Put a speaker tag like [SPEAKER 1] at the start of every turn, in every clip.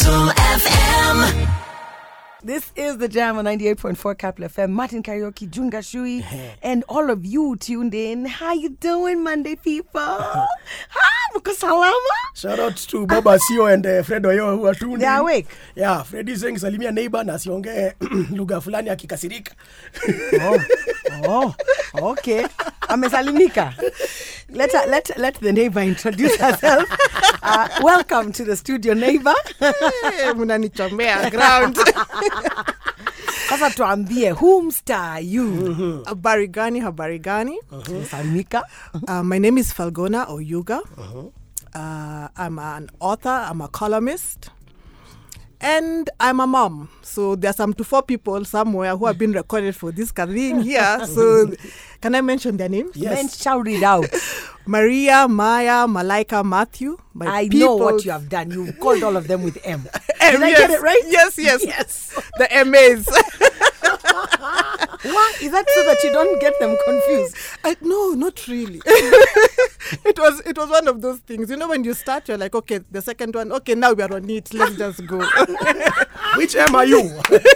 [SPEAKER 1] Capital FM.
[SPEAKER 2] This is the Jam on 98.4 Capital FM. Martin Karaoke, Junga Shui, and all of you tuned in. How you doing, Monday people? Hi, Muko Salama.
[SPEAKER 3] Shout out to Baba Sio and uh, Fred Oyo who are tuned
[SPEAKER 2] They're
[SPEAKER 3] in.
[SPEAKER 2] awake.
[SPEAKER 3] Yeah, Fred is saying salimia neighbor na asiongee lugha fulani akikasirika.
[SPEAKER 2] Oh, oh, okay. Amesalimika. Let, her, let, let the neighbor introduce herself. Uh, welcome to the studio, neighbor.
[SPEAKER 4] Mnanichomea ground
[SPEAKER 2] Sasa tuambie, whomst are you?
[SPEAKER 4] habari gani habari gani
[SPEAKER 2] Salimika.
[SPEAKER 4] uh, my name is falgona oyuga uh, i'm an author i'm a columnist and I'm a mom. So there are some to four people somewhere who have been recorded for this thing here. So can I mention their names?
[SPEAKER 3] Yes.
[SPEAKER 2] Then shout it out.
[SPEAKER 4] Maria, Maya, Malaika, Matthew. My
[SPEAKER 2] I know what you have done. You've called all of them with M.
[SPEAKER 4] M,
[SPEAKER 2] Did I get it right?
[SPEAKER 4] Yes, yes.
[SPEAKER 2] Yes.
[SPEAKER 4] The MAs.
[SPEAKER 2] Why? Is that so that you don't get them confused?
[SPEAKER 4] I, no, not really. it was it was one of those things. You know, when you start, you're like, okay, the second one, okay, now we are on it. Let's just go.
[SPEAKER 3] Which M are you?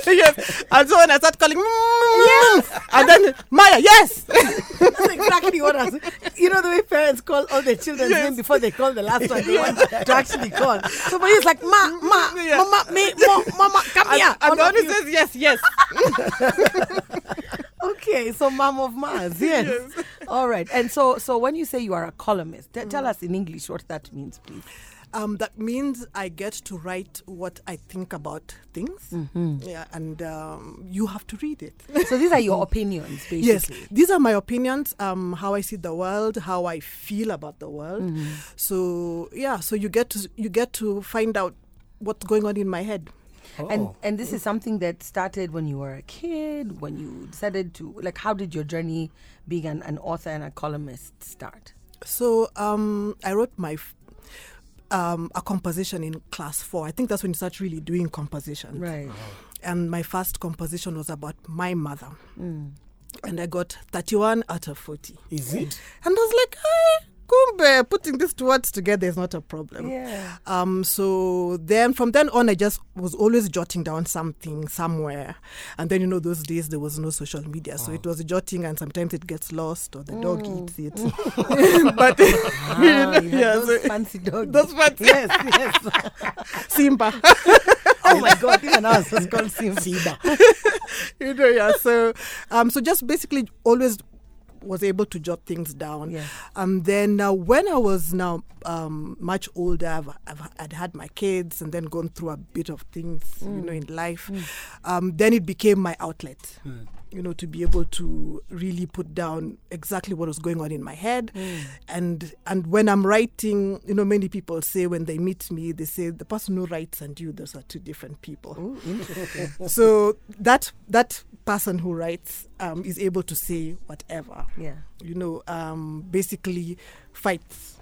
[SPEAKER 4] yes. And so when I start calling, mm-hmm. yes. and then Maya, yes.
[SPEAKER 2] That's exactly what I was. You know the way parents call all their children's name before they call the last one they want to actually call. So for you, it's like ma, mm-hmm. ma,
[SPEAKER 4] Yeah.
[SPEAKER 2] mama, me, mo, mama, come
[SPEAKER 4] and,
[SPEAKER 2] here.
[SPEAKER 4] and
[SPEAKER 2] All
[SPEAKER 4] the
[SPEAKER 2] of
[SPEAKER 4] one says yes, yes.
[SPEAKER 2] Okay, so mom of Mars, yes. All right, and so so when you say you are a columnist, t- tell us in English what that means, please.
[SPEAKER 4] Um, that means I get to write what I think about things.
[SPEAKER 2] Mm-hmm.
[SPEAKER 4] Yeah, and um, you have to read it.
[SPEAKER 2] So these are your opinions, basically.
[SPEAKER 4] Yes, these are my opinions, um, how I see the world, how I feel about the world.
[SPEAKER 2] Mm-hmm.
[SPEAKER 4] So yeah, so you get to you get to find out what's going on in my head.
[SPEAKER 2] And
[SPEAKER 3] Oh.
[SPEAKER 2] and this is something that started when you were a kid, when you decided to like. How did your journey being an, an author and a columnist start?
[SPEAKER 4] So um, I wrote my f- um, a composition in class four. I think that's when you start really doing composition.
[SPEAKER 2] Right.
[SPEAKER 4] And my first composition was about my mother,
[SPEAKER 2] Mm.
[SPEAKER 4] and I got thirty-one out of forty.
[SPEAKER 3] Is it?
[SPEAKER 4] And I was like, hey, kumbe, putting these two words together is not a problem.
[SPEAKER 2] Yeah.
[SPEAKER 4] Um, so then from then on, I just was always jotting down something somewhere. And then, you know, those days there was no social media. So it was jotting and sometimes it gets lost or the dog eats it. but,
[SPEAKER 2] Ah, you had
[SPEAKER 4] yeah,
[SPEAKER 2] those
[SPEAKER 4] so-
[SPEAKER 2] fancy dogs.
[SPEAKER 4] those fancy-
[SPEAKER 2] Yes, yes.
[SPEAKER 4] Simba.
[SPEAKER 2] oh my God, even ours was called Simba.
[SPEAKER 4] You know, yeah. So, um, so just basically always was able to jot things down.
[SPEAKER 2] Yeah.
[SPEAKER 4] Um, then uh, when I was now um, much older, I've, I've I'd had my kids and then gone through a bit of things, you know, in life. Um, then it became my outlet. You know, to be able to really put down exactly what was going on in my head, and and when I'm writing, you know, many people say when they meet me, they say the person who writes and you, those are two different people. So that that person who writes um, is able to say whatever.
[SPEAKER 2] Yeah.
[SPEAKER 4] you know um, basically fights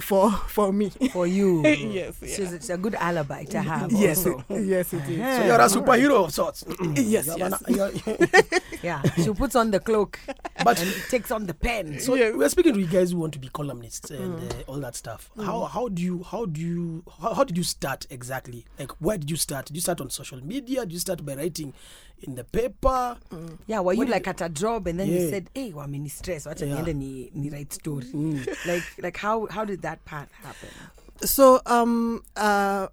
[SPEAKER 4] for for me
[SPEAKER 2] For you.
[SPEAKER 4] yes
[SPEAKER 2] So it's- it's a good alibi to have.
[SPEAKER 4] yes
[SPEAKER 2] also.
[SPEAKER 4] yes it is
[SPEAKER 3] So you're a superhero of sorts.
[SPEAKER 4] yes
[SPEAKER 3] You're
[SPEAKER 4] yes
[SPEAKER 3] an- you're-
[SPEAKER 2] Yeah. She puts on the cloak
[SPEAKER 3] But-
[SPEAKER 2] and takes on the pen.
[SPEAKER 3] So
[SPEAKER 4] Yes.
[SPEAKER 3] we're speaking to you guys who want to be columnists and
[SPEAKER 2] Mm.
[SPEAKER 3] uh, all that stuff. How how do you how do you how, how did you start exactly? Like where did you start? Did you start on social media? Did you start by writing in the paper?
[SPEAKER 2] Yeah, were you
[SPEAKER 3] What
[SPEAKER 2] like at a job and then you
[SPEAKER 3] Yeah.
[SPEAKER 2] said, "Hey, wameni stress, wacha
[SPEAKER 3] Yeah.
[SPEAKER 2] niende ni ni write story." Like like how how did that path happen?
[SPEAKER 4] so um uh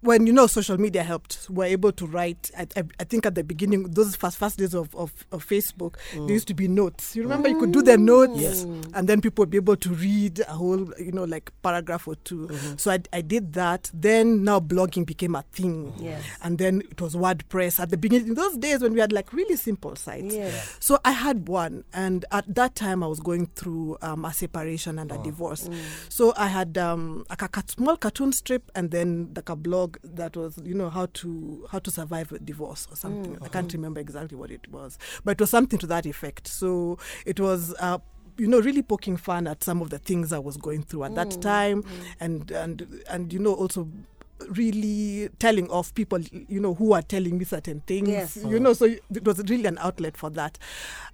[SPEAKER 4] when you know social media helped, we're able to write. I, I, I think at the beginning, those first first days of, of, of Facebook, mm. there used to be notes. You remember, you could do the mm. notes,
[SPEAKER 3] Yes.
[SPEAKER 4] and then people would be able to read a whole, you know, like paragraph or 2 mm-hmm. So I, I did that. Then now blogging became a thing, mm-hmm.
[SPEAKER 2] Yes.
[SPEAKER 4] and then it was WordPress at the beginning. In those days when we had like really simple sites, so I had one, and at that time I was going through um, a separation and a oh. divorce. Mm. So I had um, a small cartoon strip, and then like a blog that was, you know, how to how to survive a divorce or something. Mm. I uh-huh. can't remember exactly what it was, but it was something to that effect. So it was. Uh, you know, really poking fun at some of the things I was going through at that mm, time, mm. and and and you know also really telling off people you know who are telling me certain things
[SPEAKER 2] Yes.
[SPEAKER 4] you know so it was really an outlet for that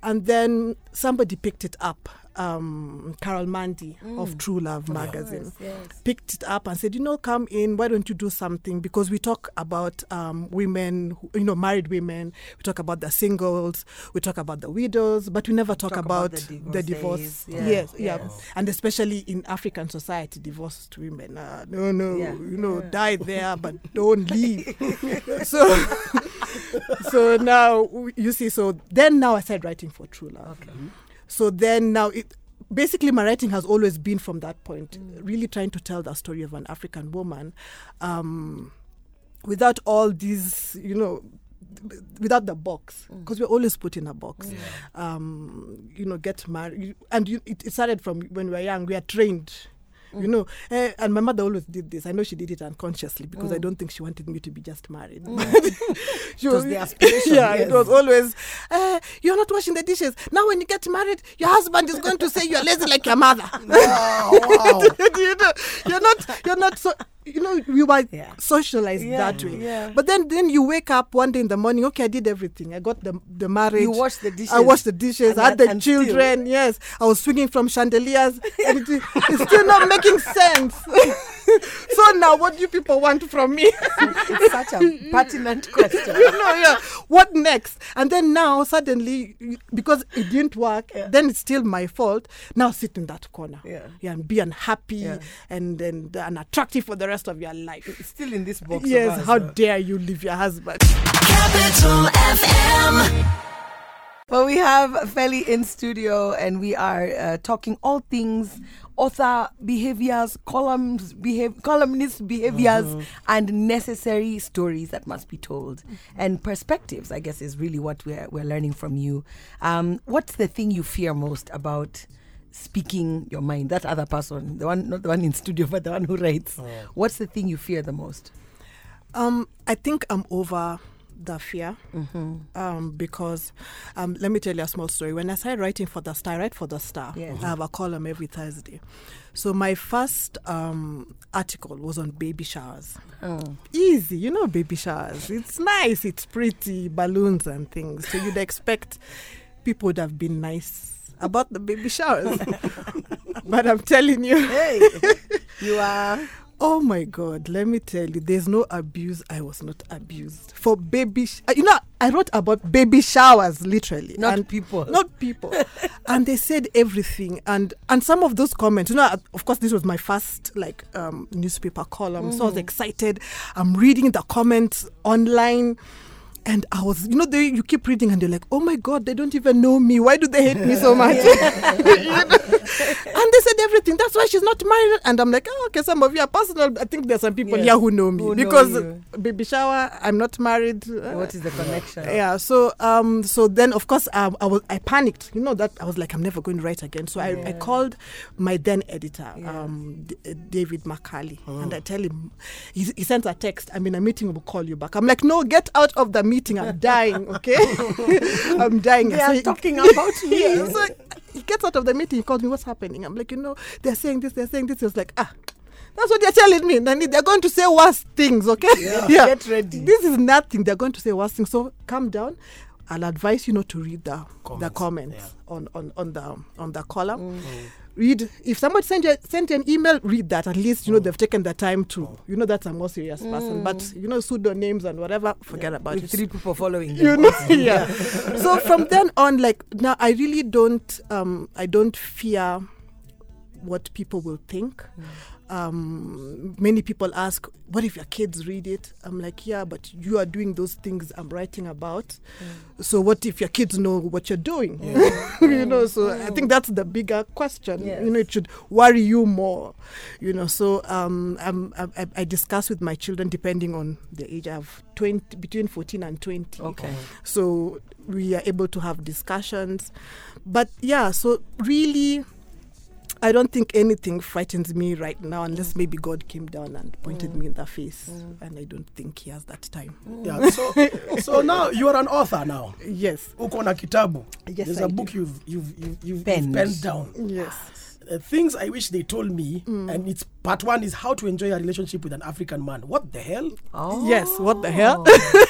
[SPEAKER 4] and then somebody picked it up um, Carol Mandy of True Love magazine.
[SPEAKER 2] Mm. yes.
[SPEAKER 4] Picked it up and said, you know, come in. Why don't you do something? Because we talk about um, women, who, you know, married women. We talk about the singles. We talk about the widows, but we never talk,
[SPEAKER 2] Talk about
[SPEAKER 4] about,
[SPEAKER 2] the
[SPEAKER 4] the divorce.
[SPEAKER 2] Yeah.
[SPEAKER 4] Yes, yeah,
[SPEAKER 2] Yes.
[SPEAKER 4] and especially in African society, divorced women. Uh, no, no,
[SPEAKER 2] Yeah.
[SPEAKER 4] you know, die there, but don't leave. so, so now you see. So then now I started writing for True Love.
[SPEAKER 2] Okay.
[SPEAKER 4] So then now it basically my writing has always been from that point,
[SPEAKER 2] Mm.
[SPEAKER 4] really trying to tell the story of an African woman, um, without all these, you know. Without the box,
[SPEAKER 2] Mm.
[SPEAKER 4] because we're always put in a box, um, you know, get married, and you, it, it started from when we were young. We are trained,
[SPEAKER 2] Mm.
[SPEAKER 4] you know, eh, and my mother always did this. I know she did it unconsciously because
[SPEAKER 2] Mm.
[SPEAKER 4] I don't think she wanted me to be just married. She
[SPEAKER 2] was the aspiration,
[SPEAKER 4] Yeah,
[SPEAKER 2] yes.
[SPEAKER 4] it was always, uh, you're not washing the dishes. Now, when you get married, your husband is going to say you're lazy like your mother.
[SPEAKER 3] Wow, wow.
[SPEAKER 4] you know, you're not, you're not so. You know, we were
[SPEAKER 2] Yeah.
[SPEAKER 4] socialized
[SPEAKER 2] Yeah,
[SPEAKER 4] that way.
[SPEAKER 2] yeah.
[SPEAKER 4] But then, then you wake up one day in the morning. Okay, I did everything. I got the the marriage.
[SPEAKER 2] You washed the dishes.
[SPEAKER 4] I washed the dishes.
[SPEAKER 2] And
[SPEAKER 4] I had the
[SPEAKER 2] and still-
[SPEAKER 4] children. Yes, I was swinging from chandeliers, and it, it's still not making sense. so now, what do you people want from me?
[SPEAKER 2] It's such a pertinent question.
[SPEAKER 4] you know, yeah. What next? And then now suddenly, because it didn't work, then it's still my fault. Now sit in that corner,
[SPEAKER 2] Yeah.
[SPEAKER 4] and be unhappy
[SPEAKER 2] Yeah.
[SPEAKER 4] and and unattractive for the rest of your life.
[SPEAKER 2] It's still in this box. of
[SPEAKER 4] Yes,
[SPEAKER 2] ours,
[SPEAKER 4] how
[SPEAKER 2] though.
[SPEAKER 4] dare you leave your husband?
[SPEAKER 1] Capital FM.
[SPEAKER 2] Well, we have Felly in studio, and we are uh, talking all things author behaviors, columns, behave, columnist behaviors,
[SPEAKER 3] Mm-hmm.
[SPEAKER 2] and necessary stories that must be told, and perspectives. I guess is really what we're we're learning from you. Um, what's the thing you fear most about? Speaking your mind, that other person, the one, not the one in studio, but the one who writes.
[SPEAKER 3] Oh.
[SPEAKER 2] What's the thing you fear the most?
[SPEAKER 4] Um, I think I'm over the fear
[SPEAKER 2] Mm-hmm.
[SPEAKER 4] um, because um, let me tell you a small story. When I started writing for the Star, I write for the Star.
[SPEAKER 2] Yes.
[SPEAKER 4] I have a column every Thursday. So my first um, article was on baby showers.
[SPEAKER 2] Oh.
[SPEAKER 4] Easy, you know, baby showers. It's nice, it's pretty, balloons and things. So you'd expect people would have been nice about the baby showers. but I'm telling you,
[SPEAKER 2] Hey, you are.
[SPEAKER 4] Oh my God, let me tell you, there's no abuse. I was not abused. For baby, sh- you know, I wrote about baby showers literally.
[SPEAKER 2] Not
[SPEAKER 4] and
[SPEAKER 2] people.
[SPEAKER 4] Not people. and they said everything. And and some of those comments, you know, of course, this was my first like um, newspaper column. So I was excited. I'm reading the comments online. And I was, you know, they, you keep reading and they're like, oh my God, they don't even know me. Why do they hate me so much? And they said everything. That's why she's not married. And I'm like, oh, okay, some of you are personal. I think there's some people
[SPEAKER 2] Yes,
[SPEAKER 4] here who know me
[SPEAKER 2] who
[SPEAKER 4] because
[SPEAKER 2] you.
[SPEAKER 4] baby shower, I'm not married.
[SPEAKER 2] What is the connection?
[SPEAKER 4] yeah so um so then of course um, i was i panicked you know that i was like i'm never going to write again so I, I called my then editor
[SPEAKER 2] Yeah.
[SPEAKER 4] um D- uh, david makali and i tell him he, he sent a text i'm in a meeting we'll call you back i'm like no get out of the meeting i'm dying okay i'm dying
[SPEAKER 2] They
[SPEAKER 4] So
[SPEAKER 2] are
[SPEAKER 4] he-
[SPEAKER 2] talking about me.
[SPEAKER 4] so he gets out of the meeting he calls me what's happening i'm like you know they're saying this they're saying this he was like ah that's what they're telling me. Nani, They're going to say worse things, okay?
[SPEAKER 2] Yeah. Get ready.
[SPEAKER 4] This is nothing. They're going to say worse things. So calm down. I'll advise you not to read the the
[SPEAKER 3] Comments,
[SPEAKER 4] comments
[SPEAKER 3] yeah.
[SPEAKER 4] on, on, on the on the column.
[SPEAKER 2] Mm.
[SPEAKER 4] Read if somebody sent you sent an email, read that. At least you know they've taken the time to. You know that's a more serious person. But you know pseudonyms and whatever, forget about
[SPEAKER 2] With
[SPEAKER 4] it
[SPEAKER 2] three people following
[SPEAKER 4] you know yeah so from then on like now i really don't um i don't fear what people will think um many people ask what if your kids read it? I'm like yeah but you are doing those things i'm writing about. So what if your kids know what you're doing? You know so i think that's the bigger question. You know it should worry you more you know. So um I'm, I, I- I discuss with my children depending on the age. I have 20 between 14 and 20
[SPEAKER 2] Okay.
[SPEAKER 4] so we are able to have discussions. But yeah so really I don't think anything frightens me right now unless mm. maybe God came down and pointed mm. me in the face. Mm. And I don't think He has that time.
[SPEAKER 3] Yeah. So, so now you are an author now.
[SPEAKER 4] Yes.
[SPEAKER 3] Uko na kitabu.
[SPEAKER 4] Yes,
[SPEAKER 3] There's
[SPEAKER 4] I
[SPEAKER 3] a
[SPEAKER 4] do.
[SPEAKER 3] book you've you've you've, you've
[SPEAKER 2] Penned.
[SPEAKER 3] penned down.
[SPEAKER 4] Yes. Ah.
[SPEAKER 3] Uh, things I wish they told me, and it's part one is how to enjoy a relationship with an African man. What the hell?
[SPEAKER 2] Oh.
[SPEAKER 4] Yes. What the hell? Oh.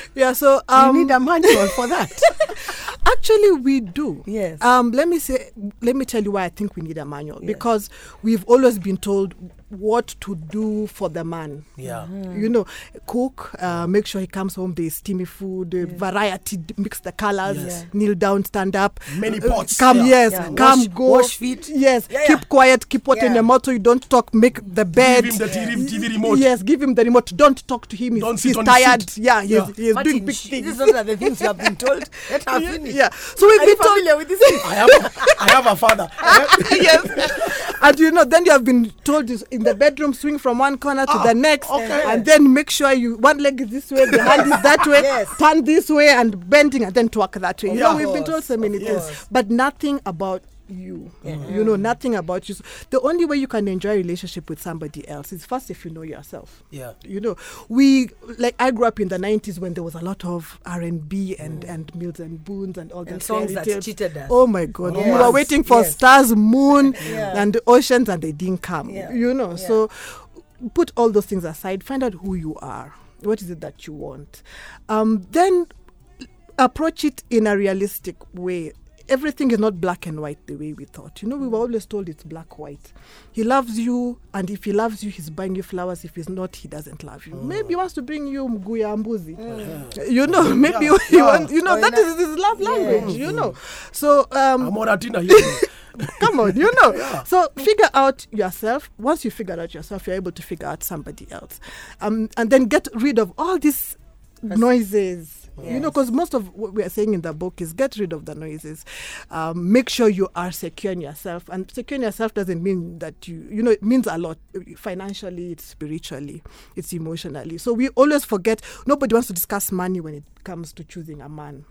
[SPEAKER 4] yeah. So
[SPEAKER 2] You
[SPEAKER 4] um,
[SPEAKER 2] need a manual for that.
[SPEAKER 4] Actually, we do.
[SPEAKER 2] Yes.
[SPEAKER 4] Um, let me say, let me tell you why I think we need a manual because we've always been told what to do for the man.
[SPEAKER 3] Yeah.
[SPEAKER 4] You know, cook, uh, make sure he comes home, there's steamy food, uh, variety, mix the colors,
[SPEAKER 3] Yes.
[SPEAKER 2] Yeah.
[SPEAKER 4] kneel down, stand up.
[SPEAKER 3] Many
[SPEAKER 4] uh,
[SPEAKER 3] pots,
[SPEAKER 4] Come,
[SPEAKER 3] yeah.
[SPEAKER 4] yes,
[SPEAKER 2] Yeah.
[SPEAKER 4] come,
[SPEAKER 2] Wash-
[SPEAKER 4] go.
[SPEAKER 2] wash feet.
[SPEAKER 4] Yes,
[SPEAKER 2] Yeah,
[SPEAKER 4] keep quiet, keep what in
[SPEAKER 2] Yeah.
[SPEAKER 4] your mouth you don't talk, make the bed.
[SPEAKER 3] Give him the TV TV remote.
[SPEAKER 4] Yes, give him the remote. Don't talk to him. He's,
[SPEAKER 3] Don't sit
[SPEAKER 4] he's
[SPEAKER 3] on the
[SPEAKER 4] tired.
[SPEAKER 3] seat.
[SPEAKER 4] Yeah, he's,
[SPEAKER 3] Yeah.
[SPEAKER 4] he's
[SPEAKER 2] Martin,
[SPEAKER 4] doing big
[SPEAKER 2] shh,
[SPEAKER 4] things.
[SPEAKER 2] These are the things you have been told. Let her
[SPEAKER 4] yeah,
[SPEAKER 2] finish.
[SPEAKER 4] Yeah. So we've
[SPEAKER 2] Are
[SPEAKER 4] been told
[SPEAKER 2] familiar with this?
[SPEAKER 3] I have I have a father.
[SPEAKER 4] yes. And you know, then you have been told this in the bedroom, swing from one corner to
[SPEAKER 3] Ah,
[SPEAKER 4] the next,
[SPEAKER 3] okay.
[SPEAKER 4] and then make sure you one leg is this way, the hand is that way,
[SPEAKER 2] Yes.
[SPEAKER 4] turn this way, and bending, and then twerk that way. You know, we've been told so many
[SPEAKER 2] of
[SPEAKER 4] things, but nothing about you. You know, nothing about you. The only way you can enjoy a relationship with somebody else is first if you know yourself.
[SPEAKER 3] Yeah.
[SPEAKER 4] You know, we like I grew up in the '90s when there was a lot of R&B and and Mills and Boons and all
[SPEAKER 2] And
[SPEAKER 4] that
[SPEAKER 2] songs that
[SPEAKER 4] tales.
[SPEAKER 2] cheated us.
[SPEAKER 4] Oh my God, we were waiting for
[SPEAKER 2] Yes.
[SPEAKER 4] stars, moon,
[SPEAKER 2] Yeah.
[SPEAKER 4] and the oceans, and they didn't come.
[SPEAKER 2] Yeah.
[SPEAKER 4] You know, so put all those things aside. Find out who you are. What is it that you want? Um, then approach it in a realistic way. Everything is not black and white the way we thought. You know, we were always told it's black white. He loves you, and if he loves you, he's buying you flowers. If he's not, he doesn't love you. Maybe he wants to bring you mguya mbuzi. You know, maybe
[SPEAKER 3] Yeah,
[SPEAKER 4] he
[SPEAKER 3] yeah.
[SPEAKER 4] wants. You know,
[SPEAKER 2] Or
[SPEAKER 4] that
[SPEAKER 2] in a-
[SPEAKER 4] is his love language. You know, so um,
[SPEAKER 3] Amoratina here.
[SPEAKER 4] come on, you know.
[SPEAKER 3] Yeah.
[SPEAKER 4] So figure out yourself. Once you figure out yourself, you're able to figure out somebody else, um, and then get rid of all these noises. You know, because most of what we are saying in the book is get rid of the noises. Um, make sure you are secure in yourself, and secure in yourself doesn't mean that you, you know, it means a lot financially, it's spiritually, it's emotionally. So we always forget. Nobody wants to discuss money when it comes to choosing a man.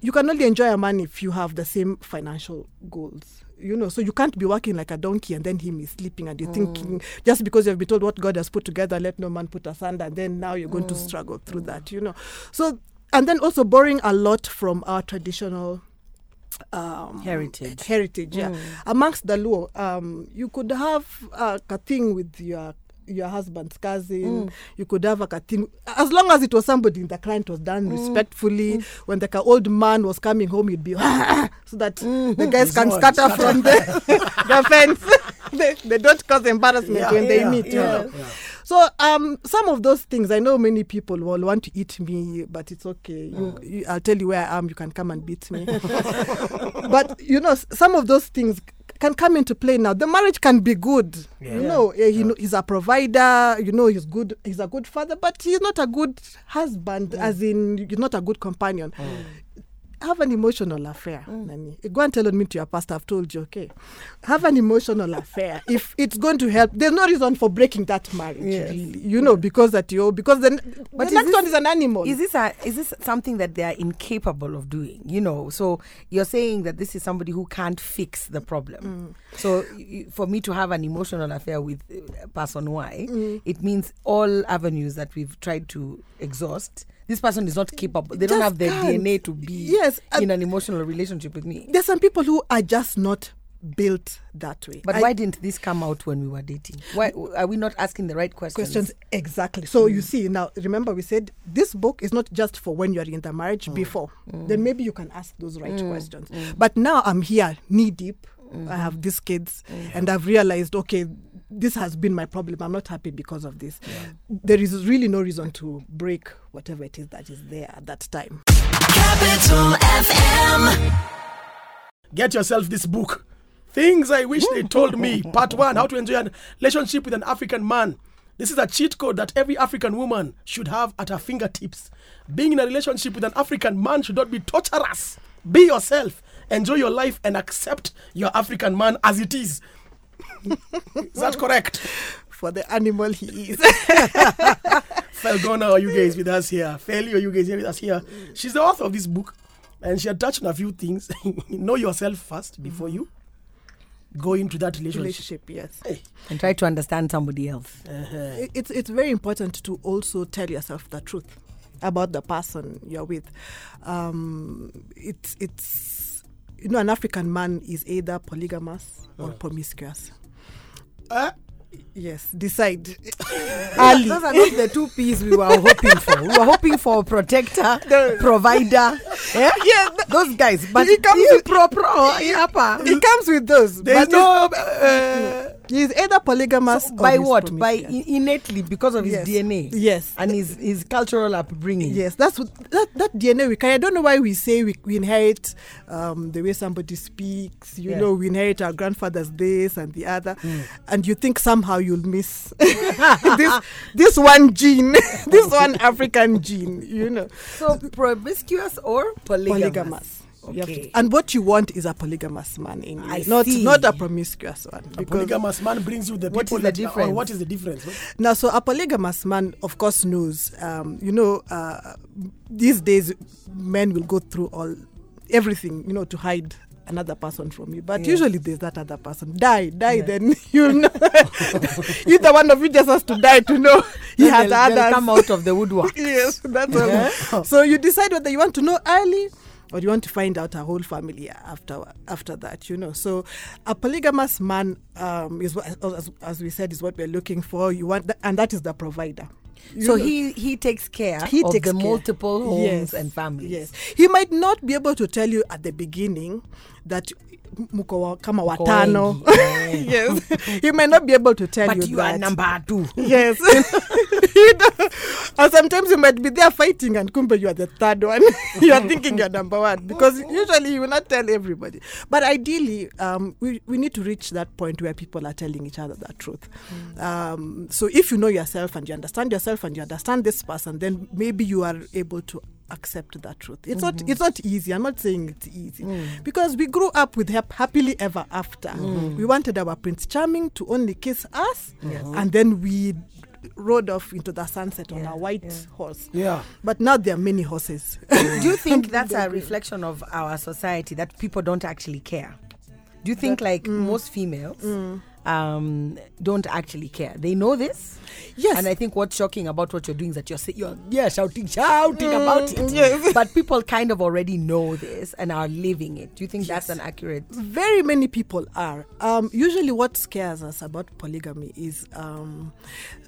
[SPEAKER 4] You can only enjoy a man if you have the same financial goals. You know, so you can't be working like a donkey and then him is sleeping and you're mm. thinking just because you've been told what God has put together, let no man put asunder, and then now you're going to mm. struggle through mm. that, you know. So and then also borrowing a lot from our traditional um,
[SPEAKER 2] Heritage.
[SPEAKER 4] heritage yeah. Amongst the Luo um, you could have uh, a thing with your your husband's cousin. You could have a thing as long as it was somebody in the client was done respectfully when the old man was coming home you'd be so that the guys can
[SPEAKER 3] Lord,
[SPEAKER 4] scatter from the, the fence. They, they don't cause embarrassment
[SPEAKER 3] Yeah,
[SPEAKER 4] when they
[SPEAKER 3] yeah,
[SPEAKER 4] meet you know.
[SPEAKER 3] Yeah.
[SPEAKER 4] So um, some of those things, I know many people will want to eat me, but it's okay. You, you, I'll tell you where I am. You can come and beat me. but you know, some of those things can come into play now. The marriage can be good. You
[SPEAKER 3] Yeah.
[SPEAKER 4] know, eh, he, kno- he's a provider. You know, he's good. He's a good father, but he's not a good husband. As in, he's not a good companion. Have an emotional affair, mm. Nani. Eh, go and tell on me to your pastor. I've told you, okay. Have an emotional affair. If it's going to help, there's no reason for breaking that marriage,
[SPEAKER 2] Yes.
[SPEAKER 4] really. You know, because that you because then
[SPEAKER 2] But
[SPEAKER 4] the next
[SPEAKER 2] this-
[SPEAKER 4] one is an animal.
[SPEAKER 2] Is this a, is this something that they are incapable of doing? You know, so you're saying that this is somebody who can't fix the problem. Mm. So y- for me to have an emotional affair with uh, person Y, mm. it means all avenues that we've tried to exhaust. This person is not capable. They don't have the. DNA to be
[SPEAKER 4] Yes, uh,
[SPEAKER 2] in an emotional relationship with me.
[SPEAKER 4] There's some people who are just not built that way.
[SPEAKER 2] But
[SPEAKER 4] I-
[SPEAKER 2] why didn't this come out when we were dating? Why are we not asking the right questions?
[SPEAKER 4] questions exactly so mm. you see now remember we said this book is not just for when you're in the marriage mm. before mm. then maybe you can ask those right questions but now i'm here knee deep i have these kids mm. and i've realized okay this has been my problem i'm not happy because of this there is really no reason to break whatever it is that is there at that time
[SPEAKER 1] Capital FM.
[SPEAKER 3] Get yourself this book. Things I wish they told me. Part one How to enjoy a relationship with an African man. This is a cheat code that every African woman should have at her fingertips. Being in a relationship with an African man should not be torturous. Be yourself, enjoy your life, and accept your African man as it is. is that correct?
[SPEAKER 4] for the animal he is
[SPEAKER 3] Felgona, are you guys with us here? Felly, are you guys here with us here? She's the author of this book, and she had touched on a few things. know yourself first before you go into that relationship.
[SPEAKER 4] relationship yes
[SPEAKER 3] Hey.
[SPEAKER 2] and try to understand somebody else. Uh-huh.
[SPEAKER 4] I- it's it's very important to also tell yourself the truth about the person you're with. Um, it's it's you know an African man is either polygamous or promiscuous.
[SPEAKER 3] Uh,
[SPEAKER 4] Yes, decide.
[SPEAKER 2] Ali. Those are not the two P's we were hoping for. We were hoping for protector, provider, Yeah?
[SPEAKER 4] Yeah, th-
[SPEAKER 2] Those guys. But
[SPEAKER 4] He comes with-
[SPEAKER 2] pro pro. Yapa.
[SPEAKER 4] It comes with those.
[SPEAKER 3] There's
[SPEAKER 4] but
[SPEAKER 3] no. Uh,
[SPEAKER 4] He's either polygamous or
[SPEAKER 2] By what? By innately because of his
[SPEAKER 4] Yes.
[SPEAKER 2] DNA.
[SPEAKER 4] Yes.
[SPEAKER 2] And his his cultural upbringing.
[SPEAKER 4] Yes, that's what, that that DNA we carry. I don't know why we say we, we inherit um, the way somebody speaks. You know, we inherit our grandfather's this and the other,
[SPEAKER 2] Hmm.
[SPEAKER 4] and you think somehow you'll miss this this one gene, this one African gene. You know,
[SPEAKER 2] So promiscuous or polygamous?
[SPEAKER 4] polygamous. You have to- and what you want is a polygamous man in
[SPEAKER 2] I
[SPEAKER 4] not
[SPEAKER 2] see.
[SPEAKER 4] not a promiscuous one.
[SPEAKER 3] a polygamous man brings you the
[SPEAKER 2] What
[SPEAKER 3] people
[SPEAKER 2] is the
[SPEAKER 3] that- or
[SPEAKER 2] difference?
[SPEAKER 3] what is the difference?
[SPEAKER 4] Now, so a polygamous man, of course, knows. Um, you know, uh, these days, men will go through all everything, you know, to hide another person from you. But
[SPEAKER 2] Yes.
[SPEAKER 4] usually, there's that other person. Die, die. Then you know, either one of you just has to die to know he
[SPEAKER 2] Then
[SPEAKER 4] has others.
[SPEAKER 2] come out of the woodwork.
[SPEAKER 4] yes, that's
[SPEAKER 2] Yeah.
[SPEAKER 4] all. So you decide whether you want to know early or you want to find out a whole family after after that, you know. So a polygamous man um, is what, as, as we said, is what we're looking for. You want, th- and that is the provider. You
[SPEAKER 2] So
[SPEAKER 4] know.
[SPEAKER 2] he he takes care
[SPEAKER 4] He
[SPEAKER 2] of
[SPEAKER 4] takes
[SPEAKER 2] the
[SPEAKER 4] care.
[SPEAKER 2] multiple homes
[SPEAKER 4] Yes,
[SPEAKER 2] and families.
[SPEAKER 4] Yes, he might not be able to tell you at the beginning that mko wa- kama watano. yes, he may not be able to tell
[SPEAKER 2] But
[SPEAKER 4] you
[SPEAKER 2] you
[SPEAKER 4] that.
[SPEAKER 2] are number two.
[SPEAKER 4] Yes. You know, and sometimes you might be there fighting and kumbe you are the third one. you are thinking you're number one because usually you will not tell everybody. But ideally, um, we, we need to reach that point where people are telling each other the truth. Um, so if you know yourself and you understand yourself and you understand this person, then maybe you are able to accept that truth. It's not mm-hmm. it's not easy. I'm not saying it's easy mm. because we grew up with hap- happily ever after. Mm. We wanted our Prince Charming to only kiss us, mm-hmm. and then we rode off into the sunset on a white
[SPEAKER 2] yeah.
[SPEAKER 4] horse.
[SPEAKER 3] Yeah.
[SPEAKER 4] But now there are many horses.
[SPEAKER 2] Do you think that's a reflection of our society that people don't actually care? Do you think like
[SPEAKER 4] mm.
[SPEAKER 2] most females mm. Um, don't actually care? They know this.
[SPEAKER 4] Yes.
[SPEAKER 2] And I think what's shocking about what you're doing is that you're say- you're yeah shouting shouting about it.
[SPEAKER 4] Mm, yes.
[SPEAKER 2] But people kind of already know this and are living it. Do you think that's an accurate?
[SPEAKER 4] Very many people are. Um, usually, what scares us about polygamy is um,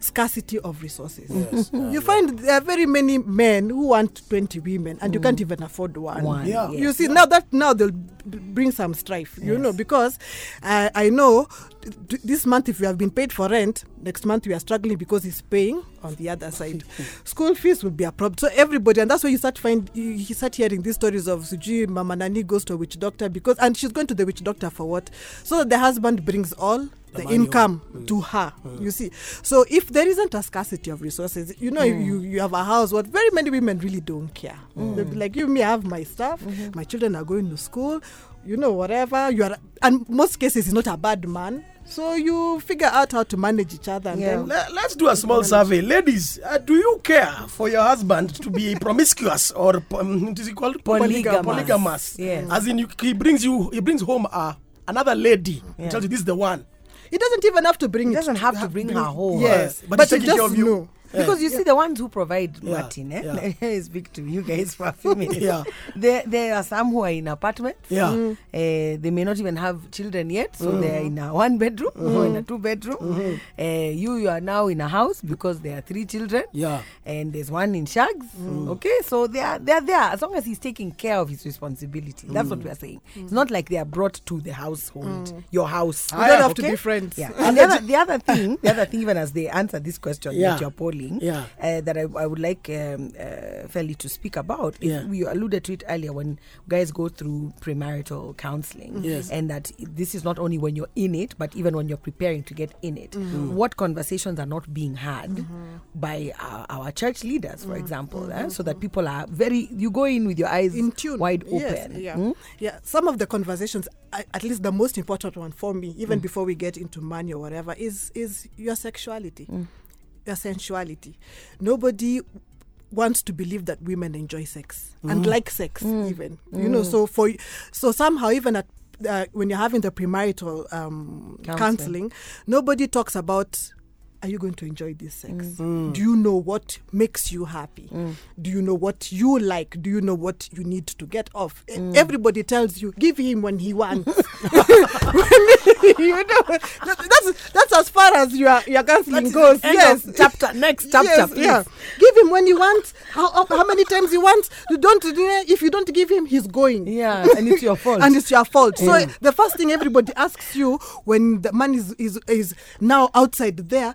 [SPEAKER 4] scarcity of resources. you find there are very many men who want 20 women and you can't even afford one.
[SPEAKER 2] One,
[SPEAKER 3] Yeah.
[SPEAKER 2] yes.
[SPEAKER 4] You see, now that now they'll b- bring some strife, you know, because uh, I know th- this month if you have been paid for rent, next month we are struggling because he's paying on the other side. School fees will be a problem. So everybody, and that's why you start find you, you start hearing these stories of Suji Mama Nani goes to a witch doctor because and she's going to the witch doctor for what? So the husband brings all the,
[SPEAKER 3] money
[SPEAKER 4] income mm. to her. Mm. You see, so if there isn't a scarcity of resources, you know, mm. you you have a house. What very many women really don't care. They'll be like, you me, I have my stuff. Mm-hmm. My children are going to school. You know, whatever you are, and most cases, he's not a bad man. So you figure out how to manage each other, and
[SPEAKER 2] Yeah.
[SPEAKER 4] then
[SPEAKER 3] Le- Let's do a small survey. Ladies, uh, do you care for your husband to be promiscuous or um, what is it called?
[SPEAKER 2] Polygamous.
[SPEAKER 3] Polygamous.
[SPEAKER 2] Yes.
[SPEAKER 3] As in, you, he brings you, he brings home uh, another lady. He
[SPEAKER 2] Yeah.
[SPEAKER 3] tells you this is the one.
[SPEAKER 4] he doesn't even have to bring
[SPEAKER 2] He doesn't have to bring her home.
[SPEAKER 4] Yes,
[SPEAKER 3] but
[SPEAKER 4] but,
[SPEAKER 3] he's taking care
[SPEAKER 4] just
[SPEAKER 3] of you.
[SPEAKER 4] know.
[SPEAKER 2] Because you see, the ones who provide Martin, eh? me speak to you guys for a few minutes.
[SPEAKER 3] Yeah.
[SPEAKER 2] There, there are some who are in apartments.
[SPEAKER 3] Yeah.
[SPEAKER 2] Uh, they may not even have children yet, so mm. they're in a one bedroom mm-hmm. or in a two bedroom. Uh, you, you are now in a house because there are three children.
[SPEAKER 3] Yeah.
[SPEAKER 2] And there's one in Shags. Okay, so they are they're there as long as he's taking care of his responsibility. That's what we are saying. It's not like they are brought to the household, your house.
[SPEAKER 4] Ah, we don't have to be friends.
[SPEAKER 2] Yeah. And the other, the other thing, the other thing, even as they answer this question
[SPEAKER 3] Yeah.
[SPEAKER 2] that you're polling,
[SPEAKER 3] Yeah.
[SPEAKER 2] uh, that I, I would like um, uh, Felly to speak about.
[SPEAKER 3] Yeah.
[SPEAKER 2] We alluded to it earlier when guys go through premarital counseling,
[SPEAKER 3] Yes.
[SPEAKER 2] and that this is not only when you're in it, but even when you're preparing to get in it.
[SPEAKER 3] Mm-hmm.
[SPEAKER 2] What conversations are not being had by our, our church leaders,
[SPEAKER 3] Mm-hmm.
[SPEAKER 2] for example, eh, so that people are very. You go in with your eyes
[SPEAKER 4] in tune,
[SPEAKER 2] wide
[SPEAKER 4] Yes,
[SPEAKER 2] open.
[SPEAKER 4] yeah,
[SPEAKER 2] Hmm?
[SPEAKER 4] yeah. Some of the conversations, at least the most important one for me,
[SPEAKER 2] Mm.
[SPEAKER 4] even before we get into money or whatever, is is your sexuality,
[SPEAKER 2] Mm.
[SPEAKER 4] your sensuality. Nobody wants to believe that women enjoy sex
[SPEAKER 2] Mm.
[SPEAKER 4] and like sex, even you know. So for so somehow even at uh, when you're having the premarital um,
[SPEAKER 2] Counseling.
[SPEAKER 4] counseling, nobody talks about are you going to enjoy this sex? Mm. Mm. Do you know what makes you happy? Mm. Do you know what you like? Do you know what you need to get off? E- Everybody tells you, give him when he wants. you know, that- that's that's as far as your your counseling goes.
[SPEAKER 2] end
[SPEAKER 4] Yes,
[SPEAKER 2] of chapter. Next chapter,
[SPEAKER 4] Yes,
[SPEAKER 2] please.
[SPEAKER 4] yeah. Give him when he wants. How how- how many times he wants? You don't. If you don't give him, he's going.
[SPEAKER 2] Yeah, and it's your fault.
[SPEAKER 4] And it's your fault. So the first thing everybody asks you when the man is is, is now outside there,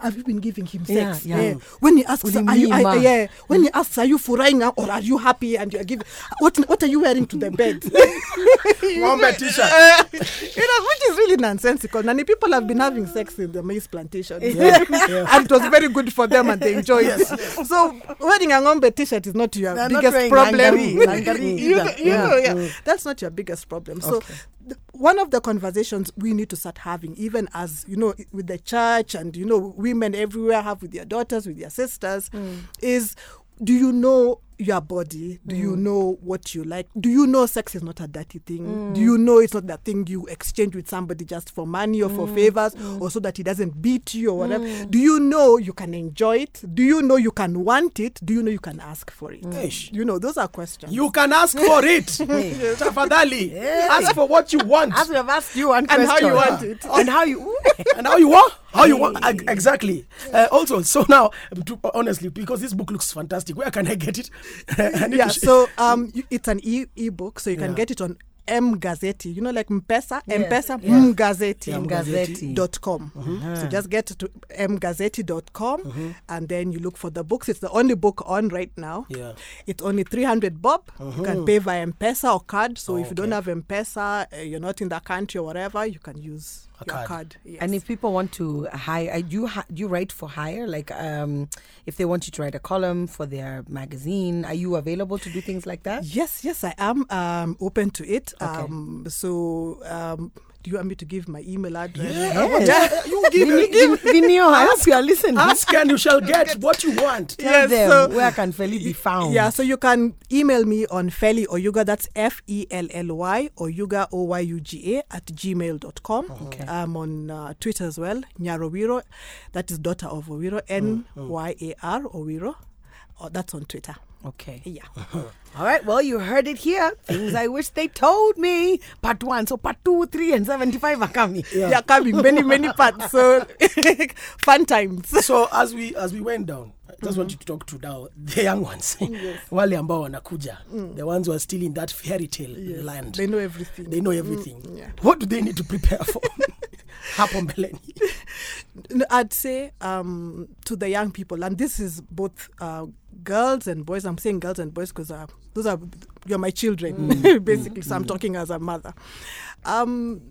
[SPEAKER 4] have you been giving him
[SPEAKER 2] Yeah,
[SPEAKER 4] sex?
[SPEAKER 2] yeah.
[SPEAKER 4] When he asks,
[SPEAKER 2] you
[SPEAKER 4] are you,
[SPEAKER 2] mean,
[SPEAKER 4] are-
[SPEAKER 2] ma?
[SPEAKER 4] yeah. When he asks, are you furrying or are you happy? And you are giving. What what are you wearing to the bed?
[SPEAKER 3] Wombat t-shirt.
[SPEAKER 4] Uh, you know, which is really nonsensical. Many people have been having sex in the maize plantation,
[SPEAKER 3] Yeah, yeah.
[SPEAKER 4] and it was very good for them, and they enjoyed it. So wearing a ngombe t-shirt is not your
[SPEAKER 2] They're
[SPEAKER 4] biggest
[SPEAKER 2] wearing
[SPEAKER 4] problem.
[SPEAKER 2] Langari- Langari
[SPEAKER 4] you know,
[SPEAKER 2] either.
[SPEAKER 4] you know,
[SPEAKER 2] Yeah.
[SPEAKER 4] yeah. that's not your biggest problem. So.
[SPEAKER 2] Okay.
[SPEAKER 4] One of the conversations we need to start having, even as you know, with the church and you know, women everywhere have with their daughters, with their sisters, mm. is do you know your body? Do you mm. know what you like? Do you know sex is not a dirty thing? Do you mm. know it's not that thing you exchange with somebody just for money or for mm. favors or so that he doesn't beat you or whatever? Do you know you can enjoy it? Do you know you can want it? Do you know you can ask for it?
[SPEAKER 3] Ish.
[SPEAKER 4] You know, those are questions.
[SPEAKER 3] You can ask for it. Tafadhali. Ask for what you want.
[SPEAKER 2] As we have asked you one
[SPEAKER 4] And how you want it.
[SPEAKER 2] and how you.
[SPEAKER 3] and how you want how you want Ag- exactly uh, also so now to, honestly because this book looks fantastic where can i get it I need
[SPEAKER 4] yeah, so um, you, it's an e ebook, so you can
[SPEAKER 3] Yeah.
[SPEAKER 4] get it on M Gazeti. You know, like Mpesa,
[SPEAKER 2] Yes,
[SPEAKER 4] M-Pesa,
[SPEAKER 2] yeah.
[SPEAKER 4] Mgazeti.
[SPEAKER 3] Yeah,
[SPEAKER 2] Mgazeti.
[SPEAKER 4] Dot com. So just get to mgazeti.com and then you look for the books. It's the only book on right now.
[SPEAKER 3] Yeah.
[SPEAKER 4] It's only 300 bob. You can pay via M-Pesa or card. So if you don't have M-Pesa, uh, you're not in the country or whatever, you can use
[SPEAKER 3] A card.
[SPEAKER 4] card. Yes.
[SPEAKER 2] And if people want to hire, uh, do you ha- do you write for hire? Like, um, if they want you to write a column for their magazine, are you available to do things like that?
[SPEAKER 4] Yes, yes, I am um, open to it.
[SPEAKER 2] Okay.
[SPEAKER 4] Um, so, um, do you want me to give my email address?
[SPEAKER 2] Yes.
[SPEAKER 3] you give it
[SPEAKER 2] Vin- Vinio, I hope you are listening.
[SPEAKER 3] ask and you shall get what you want
[SPEAKER 2] Tell
[SPEAKER 4] Yes,
[SPEAKER 2] them
[SPEAKER 4] so-
[SPEAKER 2] where can Felly be found.
[SPEAKER 4] Yeah, so you can email me on Felly Oyuga, that's F E L L Y, Oyuga, O Y U G A, at gmail.com.
[SPEAKER 2] Okay.
[SPEAKER 4] I'm on uh, Twitter as well, Nyarowiro, that is daughter of Owiro, N Y A R, Owiro. Oh, that's on Twitter.
[SPEAKER 2] Okay.
[SPEAKER 4] Yeah.
[SPEAKER 2] All right. Well, you heard it here. Things I wish they told me. Part one. So part two, three, and seventy-five are coming.
[SPEAKER 3] Yeah.
[SPEAKER 4] They are coming many, many parts. So, fun times.
[SPEAKER 3] so as we as we went down I just want you to talk to now the young ones wale ambao wanakuja the ones who are still in that fairy tale land
[SPEAKER 4] They know everything.
[SPEAKER 3] they know everything
[SPEAKER 4] yeah.
[SPEAKER 3] what do they need to prepare for hapo mbeleni
[SPEAKER 4] I'd say um, to the young people, and this is both uh, girls and boys. I'm saying girls and boys because uh, those are you're my children, basically. So I'm talking as a mother. Um,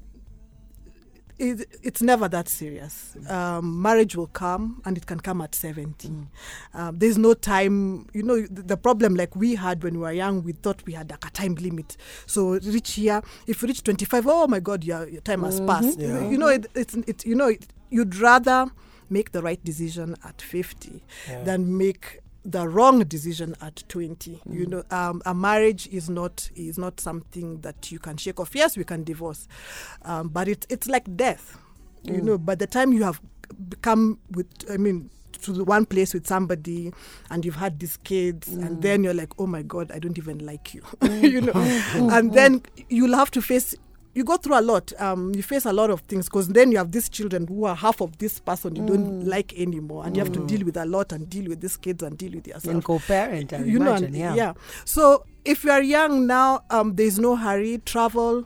[SPEAKER 4] it, it's never that serious. Um, marriage will come, and it can come at 70. Um, there's no time. You know, the, the problem like we had when we were young, we thought we had like a time limit. So reach here, if you reach 25, oh my God, your, your time has passed.
[SPEAKER 3] Yeah.
[SPEAKER 4] You know, it, it's it. You know, it, you'd rather make the right decision at 50
[SPEAKER 3] Yeah.
[SPEAKER 4] than make the wrong decision at 20 you mm. know um, a marriage is not is not something that you can shake off. Yes we can divorce um, but it, it's like death. You mm. know by the time you have become with i mean to the one place with somebody and you've had these kids and mm. then you're like oh my god i don't even like you. You know and then you'll have to face you go through a lot um, you face a lot of things because then you have these children who are half of this person you don't like anymore and you have to deal with a lot and deal with these kids and deal with yourself
[SPEAKER 2] And co-parent, I
[SPEAKER 4] you know,
[SPEAKER 2] imagine.
[SPEAKER 4] and-
[SPEAKER 2] yeah.
[SPEAKER 4] So if you are young now, um, there's no hurry. Travel,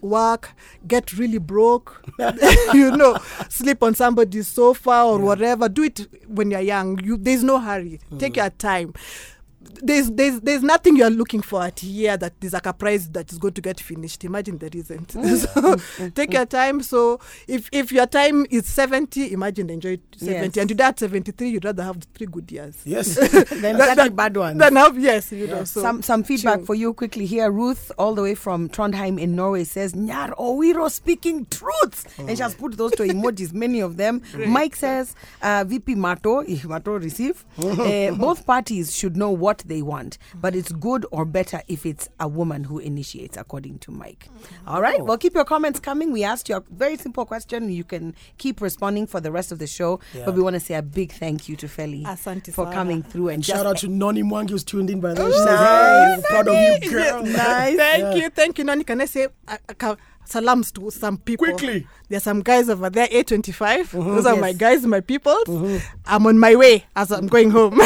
[SPEAKER 4] work, get really broke. you know, sleep on somebody's sofa or whatever. Do it when you're young. You there's no hurry. Take your time. There's there's there's nothing you're looking for at here that is like a prize that is going to get finished. Imagine there isn't. so take your time. So if if your time is 70, imagine enjoy 70.
[SPEAKER 2] Yes.
[SPEAKER 4] And you're at 73, you'd rather have three good years.
[SPEAKER 3] yes
[SPEAKER 2] Then
[SPEAKER 4] That-
[SPEAKER 2] 30
[SPEAKER 4] that-
[SPEAKER 2] bad ones.
[SPEAKER 4] Then have yes, you know. So
[SPEAKER 2] some some feedback
[SPEAKER 4] chill.
[SPEAKER 2] for you quickly here. Ruth, all the way from Trondheim in Norway, says Nyar Owiro speaking truths, and she has put those two emojis, many of them. Mike says uh, VP Mato, Mato receive, uh, both parties should know what what they want, but it's good or better if it's a woman who initiates, according to Mike. All right, well, keep your comments coming. We asked you a very simple question. You can keep responding for the rest of the show, but we want to say a big thank you to Felly
[SPEAKER 4] Asante
[SPEAKER 2] for
[SPEAKER 4] sana.
[SPEAKER 2] coming through and
[SPEAKER 3] Shout
[SPEAKER 2] just
[SPEAKER 3] out to Noni Mwangi who's tuned in by the way. She
[SPEAKER 2] Nice.
[SPEAKER 3] says, "Hey, proud of you, girl.
[SPEAKER 2] Nice.
[SPEAKER 4] Thank you, thank you, Nani. Can I say uh, uh, salams to some people?
[SPEAKER 3] Quickly.
[SPEAKER 4] There's some guys over there, A25. Those are my guys, my people. I'm on my way as I'm going home.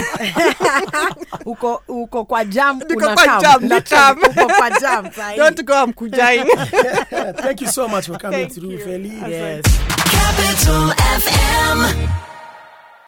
[SPEAKER 2] uko uko kwa jam Uko
[SPEAKER 4] kwa jam, na
[SPEAKER 2] uko kwa jam.
[SPEAKER 4] Don't go, I'm kujai.
[SPEAKER 3] Thank you so much for coming
[SPEAKER 4] Thank
[SPEAKER 3] through,
[SPEAKER 4] you.
[SPEAKER 3] Feli.
[SPEAKER 2] yes
[SPEAKER 1] Capital FM.